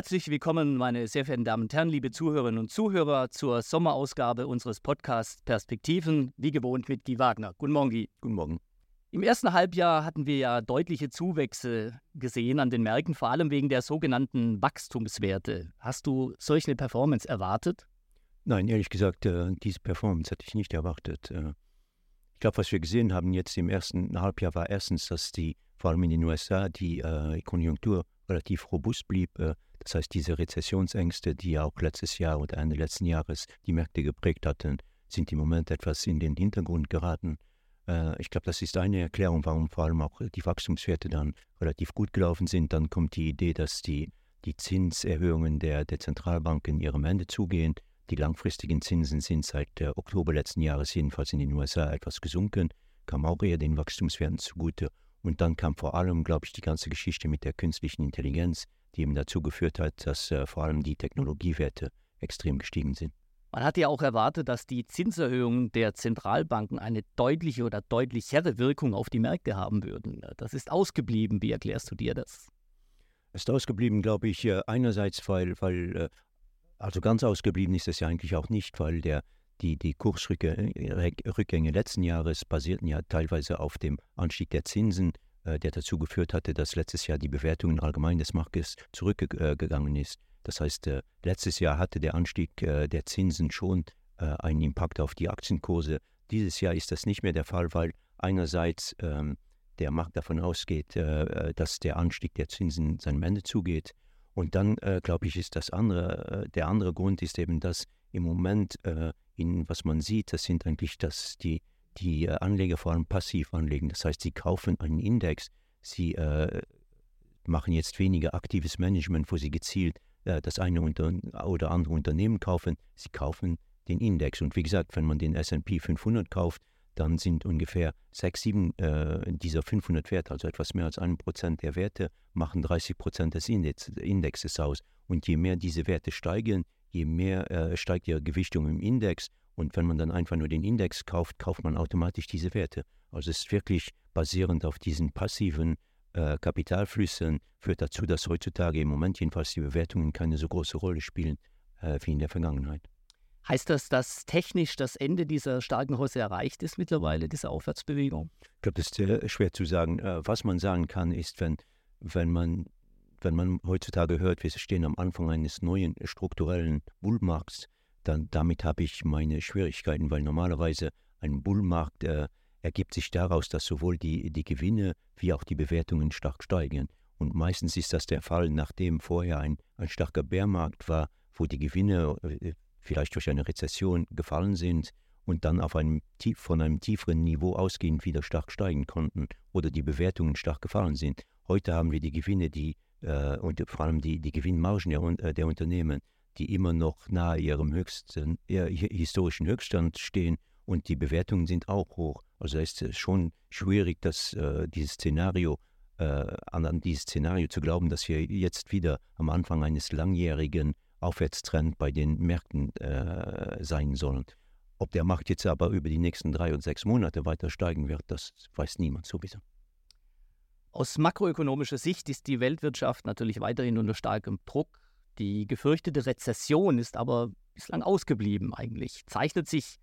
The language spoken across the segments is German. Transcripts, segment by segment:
Herzlich willkommen, meine sehr verehrten Damen und Herren, liebe Zuhörerinnen und Zuhörer, zur Sommerausgabe unseres Podcasts Perspektiven, wie gewohnt mit Guy Wagner. Guten Morgen, Guy. Guten Morgen. Im ersten Halbjahr hatten wir ja deutliche Zuwächse gesehen an den Märkten, vor allem wegen der sogenannten Wachstumswerte. Hast du solch eine Performance erwartet? Nein, ehrlich gesagt, äh, diese Performance hatte ich nicht erwartet. Äh, ich glaube, was wir gesehen haben jetzt im ersten Halbjahr war erstens, dass die, vor allem in den USA, die äh, Konjunktur relativ robust blieb. Äh, das heißt, diese Rezessionsängste, die ja auch letztes Jahr oder Ende letzten Jahres die Märkte geprägt hatten, sind im Moment etwas in den Hintergrund geraten. Äh, ich glaube, das ist eine Erklärung, warum vor allem auch die Wachstumswerte dann relativ gut gelaufen sind. Dann kommt die Idee, dass die, die Zinserhöhungen der, der Zentralbanken ihrem Ende zugehen. Die langfristigen Zinsen sind seit äh, Oktober letzten Jahres jedenfalls in den USA etwas gesunken, kam auch eher den Wachstumswerten zugute. Und dann kam vor allem, glaube ich, die ganze Geschichte mit der künstlichen Intelligenz, die eben dazu geführt hat, dass äh, vor allem die Technologiewerte extrem gestiegen sind. Man hatte ja auch erwartet, dass die Zinserhöhungen der Zentralbanken eine deutliche oder deutlichere Wirkung auf die Märkte haben würden. Das ist ausgeblieben. Wie erklärst du dir das? Ist ausgeblieben, glaube ich, äh, einerseits, weil, weil äh, also ganz ausgeblieben ist es ja eigentlich auch nicht, weil der, die, die Kursrückgänge letzten Jahres basierten ja teilweise auf dem Anstieg der Zinsen, äh, der dazu geführt hatte, dass letztes Jahr die Bewertung allgemein des Marktes zurückgegangen ist. Das heißt, äh, letztes Jahr hatte der Anstieg äh, der Zinsen schon einen Impact auf die Aktienkurse. Dieses Jahr ist das nicht mehr der Fall, weil einerseits ähm, der Markt davon ausgeht, dass der Anstieg der Zinsen seinem Ende zugeht. Und dann, glaube ich, ist das andere, der andere Grund ist eben, dass im Moment in, was man sieht, das sind eigentlich das, die, die äh, Anleger vor allem passiv anlegen. Das heißt, sie kaufen einen Index, sie äh, machen jetzt weniger aktives Management, wo sie gezielt äh, das eine unter, oder andere Unternehmen kaufen. Sie kaufen den Index. Und wie gesagt, wenn man den SP 500 kauft, dann sind ungefähr sechs, sieben äh, dieser 500 Werte, also etwas mehr als ein Prozent der Werte, machen 30 Prozent des Index, Indexes aus. Und je mehr diese Werte steigen, je mehr äh, steigt ihre Gewichtung im Index. Und wenn man dann einfach nur den Index kauft, kauft man automatisch diese Werte. Also es ist wirklich basierend auf diesen passiven äh, Kapitalflüssen, führt dazu, dass heutzutage im Moment jedenfalls die Bewertungen keine so große Rolle spielen äh, wie in der Vergangenheit. Heißt das, dass technisch das Ende dieser starken Hose erreicht ist mittlerweile, diese Aufwärtsbewegung? Ich glaube, das ist sehr schwer zu sagen. Äh, was man sagen kann, ist, wenn, wenn man wenn man heutzutage hört, wir stehen am Anfang eines neuen strukturellen Bullmarkts, dann damit habe ich meine Schwierigkeiten, weil normalerweise ein Bullmarkt äh, ergibt sich daraus, dass sowohl die, die Gewinne wie auch die Bewertungen stark steigen. Und meistens ist das der Fall, nachdem vorher ein, ein starker Bärmarkt war, wo die Gewinne äh, vielleicht durch eine Rezession gefallen sind und dann auf einem von einem tieferen Niveau ausgehend wieder stark steigen konnten oder die Bewertungen stark gefallen sind. Heute haben wir die Gewinne, die äh, und vor allem die, die Gewinnmargen der, äh, der, Unternehmen, die immer noch nahe ihrem höchsten, ihr, historischen Höchststand stehen und die Bewertungen sind auch hoch. Also ist es schon schwierig, dass äh, dieses Szenario, äh, an, dieses Szenario zu glauben, dass wir jetzt wieder am Anfang eines langjährigen Aufwärtstrends bei den Märkten äh, sein sollen. Ob der Markt jetzt aber über die nächsten drei und sechs Monate weiter steigen wird, das weiß niemand sowieso. Aus makroökonomischer Sicht ist die Weltwirtschaft natürlich weiterhin unter starkem Druck. Die gefürchtete Rezession ist aber bislang ausgeblieben eigentlich. Zeichnet sich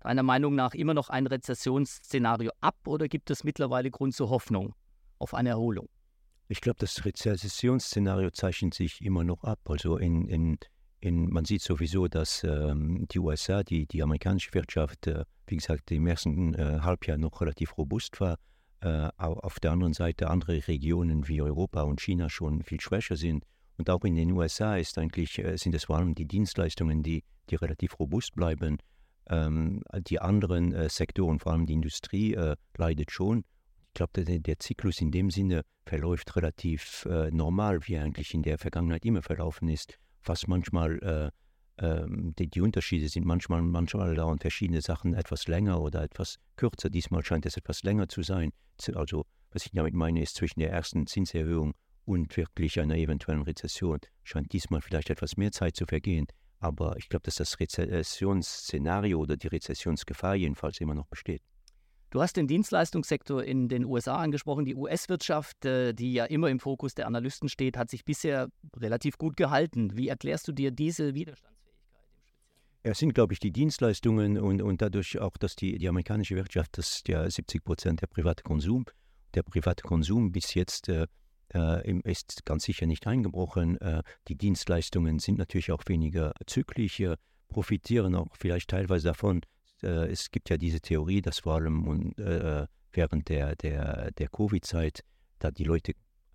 deiner Meinung nach immer noch ein Rezessionsszenario ab oder gibt es mittlerweile Grund zur Hoffnung auf eine Erholung? Ich glaube, das Rezessionsszenario zeichnet sich immer noch ab. Also in, in, in, man sieht sowieso, dass ähm, die USA, die, die amerikanische Wirtschaft, äh, wie gesagt, im ersten äh, Halbjahr noch relativ robust war äh, auf der anderen Seite andere Regionen wie Europa und China schon viel schwächer sind. Und auch in den USA ist eigentlich, äh, sind es vor allem die Dienstleistungen, die, die relativ robust bleiben. Ähm, die anderen äh, Sektoren, vor allem die Industrie, äh, leidet schon. Ich glaube, der, der, Zyklus in dem Sinne verläuft relativ äh, normal, wie er eigentlich in der Vergangenheit immer verlaufen ist, was manchmal äh, ähm, die, die, Unterschiede sind manchmal, manchmal dauern verschiedene Sachen etwas länger oder etwas kürzer. Diesmal scheint es etwas länger zu sein. Also, was ich damit meine, ist zwischen der ersten Zinserhöhung und wirklich einer eventuellen Rezession scheint diesmal vielleicht etwas mehr Zeit zu vergehen. Aber ich glaube, dass das Rezessionsszenario oder die Rezessionsgefahr jedenfalls immer noch besteht. Du hast den Dienstleistungssektor in den USA angesprochen. Die US-Wirtschaft, äh, die ja immer im Fokus der Analysten steht, hat sich bisher relativ gut gehalten. Wie erklärst du dir diese Widerstandsfähigkeit im Es sind, glaube ich, die Dienstleistungen und, und dadurch auch, dass die, die amerikanische Wirtschaft, das ist ja 70 Prozent der private Konsum, der private Konsum bis jetzt äh, äh ist ganz sicher nicht eingebrochen. Äh, die Dienstleistungen sind natürlich auch weniger zyklisch, äh, profitieren auch vielleicht teilweise davon, äh, es gibt ja diese Theorie, dass vor allem äh, während der, der, der Covid-Zeit, da die Leute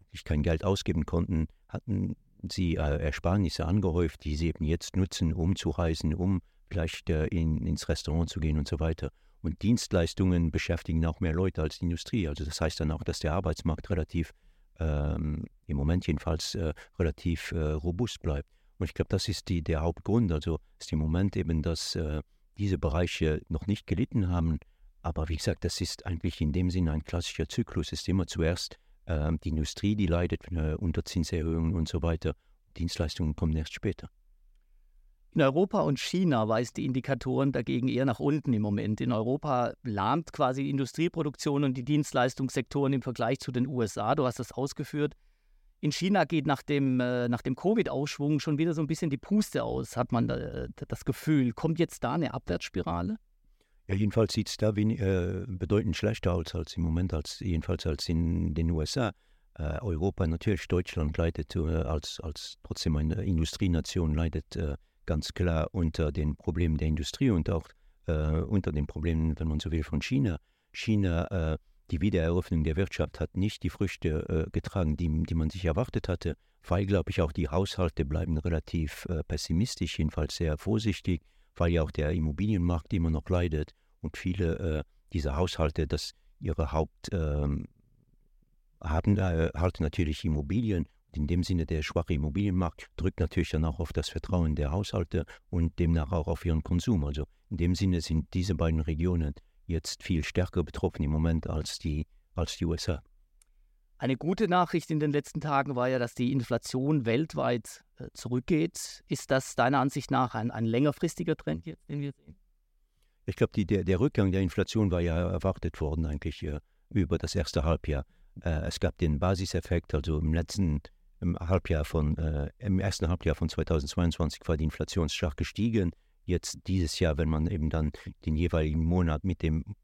eigentlich kein Geld ausgeben konnten, hatten sie äh, Ersparnisse angehäuft, die sie eben jetzt nutzen, um zu reisen, um vielleicht äh, in, ins Restaurant zu gehen und so weiter. Und Dienstleistungen beschäftigen auch mehr Leute als die Industrie. Also das heißt dann auch, dass der Arbeitsmarkt relativ, ähm, im Moment jedenfalls, äh, relativ äh, robust bleibt. Und ich glaube, das ist die, der Hauptgrund. Also ist im Moment eben, dass äh, diese Bereiche noch nicht gelitten haben. Aber wie gesagt, das ist eigentlich in dem Sinne ein klassischer Zyklus. Es ist immer zuerst äh, die Industrie, die leidet äh, unter Zinserhöhungen und so weiter. Dienstleistungen kommen erst später. In Europa und China weisen die Indikatoren dagegen eher nach unten im Moment. In Europa lahmt quasi die Industrieproduktion und die Dienstleistungssektoren im Vergleich zu den USA. Du hast das ausgeführt. In China geht nach dem, äh, dem Covid-Ausschwung schon wieder so ein bisschen die Puste aus, hat man äh, das Gefühl. Kommt jetzt da eine Abwärtsspirale? Ja, jedenfalls sieht es da wenig, äh, bedeutend schlechter aus als im Moment, als, jedenfalls als in den USA. Äh, Europa, natürlich Deutschland leidet äh, als, als trotzdem eine Industrienation, leidet äh, ganz klar unter den Problemen der Industrie und auch unter den Problemen, wenn man so will, von China. China die Wiedereröffnung der Wirtschaft hat nicht die Früchte äh, getragen, die, die man sich erwartet hatte, weil, glaube ich, auch die Haushalte bleiben relativ äh, pessimistisch, jedenfalls sehr vorsichtig, weil ja auch der Immobilienmarkt immer noch leidet und viele äh, dieser Haushalte, das ihre Haupt ähm, haben, äh, halt natürlich Immobilien. In dem Sinne, der schwache Immobilienmarkt drückt natürlich dann auch auf das Vertrauen der Haushalte und demnach auch auf ihren Konsum. Also in dem Sinne sind diese beiden Regionen jetzt viel stärker betroffen im Moment als die, als die USA. Eine gute Nachricht in den letzten Tagen war ja, dass die Inflation weltweit äh, zurückgeht. Ist das deiner Ansicht nach ein, ein längerfristiger Trend jetzt, den wir sehen? Ich glaube, der, der Rückgang der Inflation war ja erwartet worden eigentlich äh, über das erste Halbjahr. Äh, es gab den Basiseffekt, also im letzten im Halbjahr von, äh, im ersten Halbjahr von 2022 war die Inflation stark gestiegen jetzt dieses Jahr, wenn man eben dann den jeweiligen Monat mit dem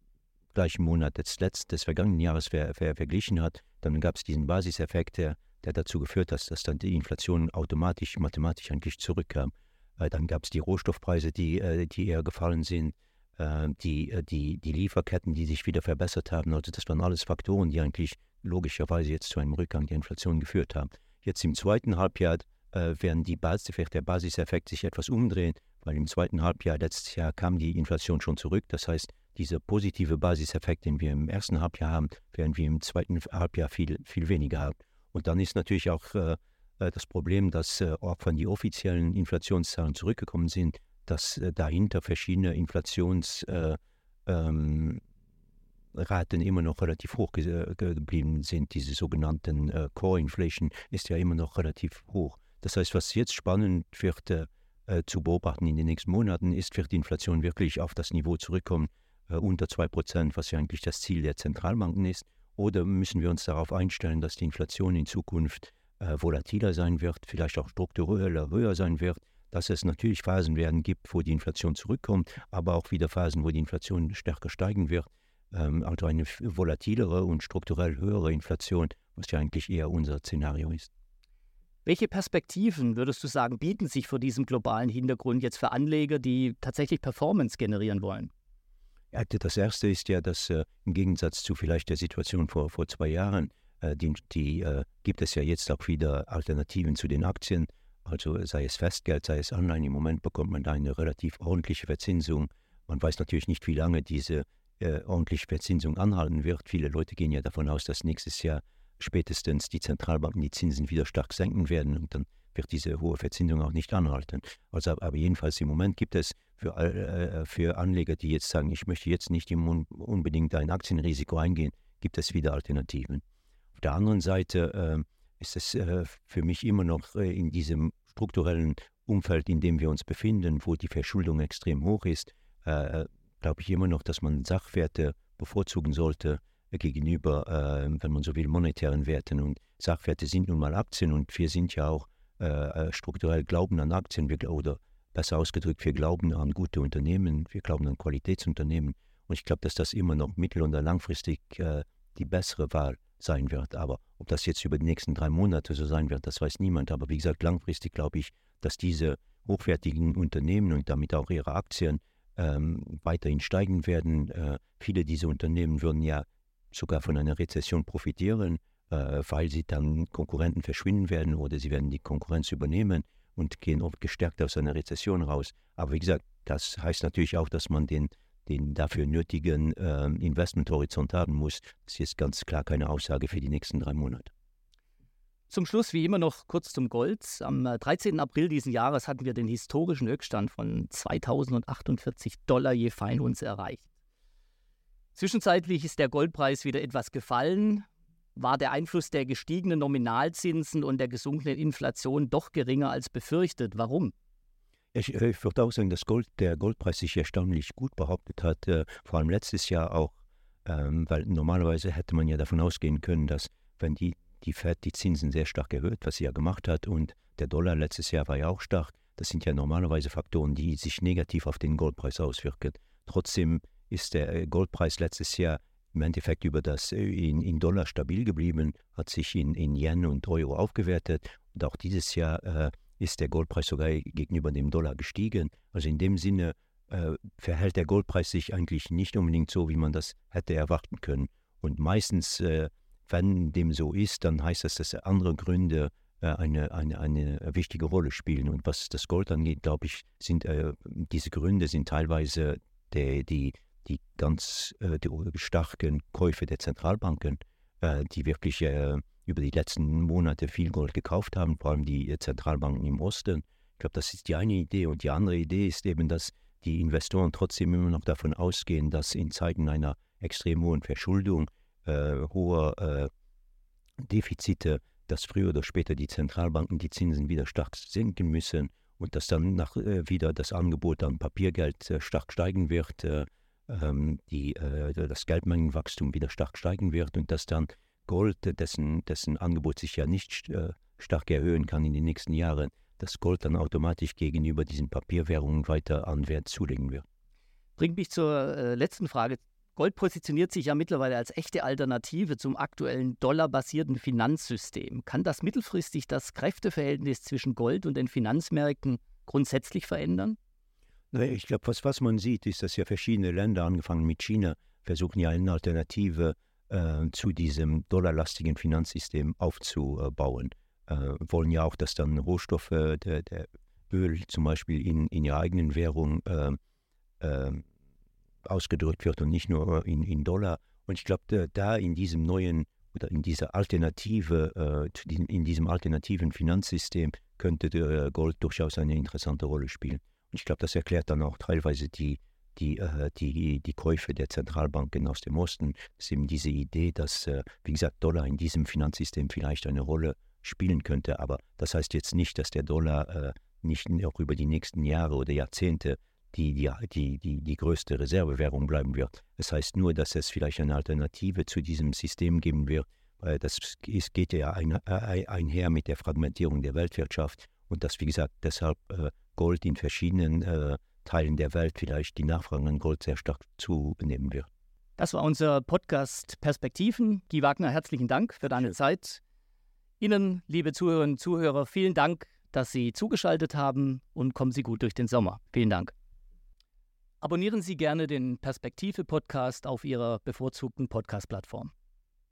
gleichen Monat des letzten, des vergangenen Jahres ver, ver, verglichen hat, dann gab es diesen Basiseffekt, der, der dazu geführt hat, dass dann die Inflation automatisch, mathematisch eigentlich zurückkam. Äh, dann gab es die Rohstoffpreise, die, äh, die eher gefallen sind, äh, die, die, die Lieferketten, die sich wieder verbessert haben. Also das waren alles Faktoren, die eigentlich logischerweise jetzt zu einem Rückgang der Inflation geführt haben. Jetzt im zweiten Halbjahr äh, werden die Basiseffekt, der Basiseffekt sich etwas umdrehen weil im zweiten Halbjahr letztes Jahr kam die Inflation schon zurück. Das heißt, dieser positive Basiseffekt, den wir im ersten Halbjahr haben, werden wir im zweiten Halbjahr viel, viel weniger haben. Und dann ist natürlich auch äh, äh das Problem, dass äh, auch von den offiziellen Inflationszahlen zurückgekommen sind, dass äh, dahinter verschiedene Inflationsraten äh, ähm, immer noch relativ hoch ge geblieben sind. Diese sogenannten äh, Core Inflation ist ja immer noch relativ hoch. Das heißt, was jetzt spannend wird, äh, zu beobachten in den nächsten Monaten ist, wird die Inflation wirklich auf das Niveau zurückkommen, äh, unter 2%, was ja eigentlich das Ziel der Zentralbanken ist? Oder müssen wir uns darauf einstellen, dass die Inflation in Zukunft äh, volatiler sein wird, vielleicht auch struktureller höher sein wird, dass es natürlich Phasen werden gibt, wo die Inflation zurückkommt, aber auch wieder Phasen, wo die Inflation stärker steigen wird. Ähm, also eine volatilere und strukturell höhere Inflation, was ja eigentlich eher unser Szenario ist. Welche Perspektiven, würdest du sagen, bieten sich vor diesem globalen Hintergrund jetzt für Anleger, die tatsächlich Performance generieren wollen? Das Erste ist ja, dass äh, im Gegensatz zu vielleicht der Situation vor, vor zwei Jahren, äh, die, die äh, gibt es ja jetzt auch wieder Alternativen zu den Aktien. Also sei es Festgeld, sei es Anleihen. Im Moment bekommt man da eine relativ ordentliche Verzinsung. Man weiß natürlich nicht, wie lange diese äh, ordentliche Verzinsung anhalten wird. Viele Leute gehen ja davon aus, dass nächstes Jahr spätestens die Zentralbanken die Zinsen wieder stark senken werden und dann wird diese hohe Verzinsung auch nicht anhalten. Also, aber jedenfalls im Moment gibt es für, äh, für Anleger, die jetzt sagen, ich möchte jetzt nicht unbedingt ein Aktienrisiko eingehen, gibt es wieder Alternativen. Auf der anderen Seite äh, ist es äh, für mich immer noch äh, in diesem strukturellen Umfeld, in dem wir uns befinden, wo die Verschuldung extrem hoch ist, äh, glaube ich immer noch, dass man Sachwerte bevorzugen sollte gegenüber, äh, wenn man so will, monetären Werten. Und Sachwerte sind nun mal Aktien und wir sind ja auch äh, äh strukturell glauben an Aktien oder besser ausgedrückt, wir glauben an gute Unternehmen, wir glauben an Qualitätsunternehmen. Und ich glaube, dass das immer noch mittel- und langfristig äh, die bessere Wahl sein wird. Aber ob das jetzt über die nächsten drei Monate so sein wird, das weiß niemand. Aber wie gesagt, langfristig glaube ich, dass diese hochwertigen Unternehmen und damit auch ihre Aktien ähm, weiterhin steigen werden. Äh, viele dieser Unternehmen würden ja sogar von einer Rezession profitieren, äh, weil sie dann Konkurrenten verschwinden werden oder sie werden die Konkurrenz übernehmen und gehen oft gestärkt aus einer Rezession raus. Aber wie gesagt, das heißt natürlich auch, dass man den, den dafür nötigen äh, Investmenthorizont haben muss. Das ist ganz klar keine Aussage für die nächsten drei Monate. Zum Schluss wie immer noch kurz zum Gold. Am 13. Äh, April diesen Jahres hatten wir den historischen Höchststand von 2048 Dollar je Feinunze erreicht. Zwischenzeitlich ist der Goldpreis wieder etwas gefallen. War der Einfluss der gestiegenen Nominalzinsen und der gesunkenen Inflation doch geringer als befürchtet? Warum? Ich, ich würde auch sagen, dass Gold, der Goldpreis sich erstaunlich gut behauptet hat, äh, vor allem letztes Jahr auch, ähm, weil normalerweise hätte man ja davon ausgehen können, dass wenn die die Fed die Zinsen sehr stark erhöht, was sie ja gemacht hat. Und der Dollar letztes Jahr war ja auch stark. Das sind ja normalerweise Faktoren, die sich negativ auf den Goldpreis auswirken. Trotzdem ist der äh, Goldpreis letztes Jahr im Endeffekt über das äh, in, in Dollar stabil geblieben, hat sich in, in Yen und Euro aufgewertet. Und auch dieses Jahr äh, ist der Goldpreis sogar gegenüber dem Dollar gestiegen. Also in dem Sinne äh, verhält der Goldpreis sich eigentlich nicht unbedingt so, wie man das hätte erwarten können. Und meistens äh, wenn dem so ist, dann heißt das, dass andere Gründe äh, eine, eine, eine wichtige Rolle spielen. Und was das Gold angeht, glaube ich, sind äh, diese Gründe sind teilweise der, die, die ganz äh, die starken Käufe der Zentralbanken, äh, die wirklich äh, über die letzten Monate viel Gold gekauft haben, vor allem die Zentralbanken im Osten. Ich glaube, das ist die eine Idee. Und die andere Idee ist eben, dass die Investoren trotzdem immer noch davon ausgehen, dass in Zeiten einer extrem hohen Verschuldung äh, hoher äh, Defizite, dass früher oder später die Zentralbanken die Zinsen wieder stark senken müssen und dass dann nach, äh, wieder das Angebot an Papiergeld äh, stark steigen wird, äh, die, äh, das Geldmengenwachstum wieder stark steigen wird und dass dann Gold, dessen, dessen Angebot sich ja nicht stark erhöhen kann in den nächsten Jahren, dass Gold dann automatisch gegenüber diesen Papierwährungen weiter an Wert zulegen wird. Bringt mich zur letzten Frage Gold positioniert sich ja mittlerweile als echte Alternative zum aktuellen dollarbasierten Finanzsystem. Kann das mittelfristig das Kräfteverhältnis zwischen Gold und den Finanzmärkten grundsätzlich verändern? Ich glaube, was, was man sieht, ist, dass ja verschiedene Länder, angefangen mit China, versuchen ja eine Alternative äh, zu diesem dollarlastigen Finanzsystem aufzubauen. Äh, wollen ja auch, dass dann Rohstoffe, der, der Öl zum Beispiel in, in ihrer eigenen Währung äh, ausgedrückt wird und nicht nur in, in Dollar. Und ich glaube, da in diesem neuen oder in dieser Alternative, äh, in diesem alternativen Finanzsystem könnte Gold durchaus eine interessante Rolle spielen. Ich glaube, das erklärt dann auch teilweise die, die, äh, die, die Käufe der Zentralbanken aus dem Osten. Das ist eben diese Idee, dass, äh, wie gesagt, Dollar in diesem Finanzsystem vielleicht eine Rolle spielen könnte. Aber das heißt jetzt nicht, dass der Dollar äh, nicht auch über die nächsten Jahre oder Jahrzehnte die, die, die, die, die größte Reservewährung bleiben wird. Das heißt nur, dass es vielleicht eine Alternative zu diesem System geben wird. Das ist, geht ja ein, ein, einher mit der Fragmentierung der Weltwirtschaft und dass, wie gesagt, deshalb Gold in verschiedenen äh, Teilen der Welt vielleicht die Nachfrage an Gold sehr stark zunehmen wird. Das war unser Podcast Perspektiven. Guy Wagner, herzlichen Dank für deine Schön. Zeit. Ihnen, liebe Zuhörerinnen und Zuhörer, vielen Dank, dass Sie zugeschaltet haben und kommen Sie gut durch den Sommer. Vielen Dank. Abonnieren Sie gerne den Perspektive-Podcast auf Ihrer bevorzugten Podcast-Plattform.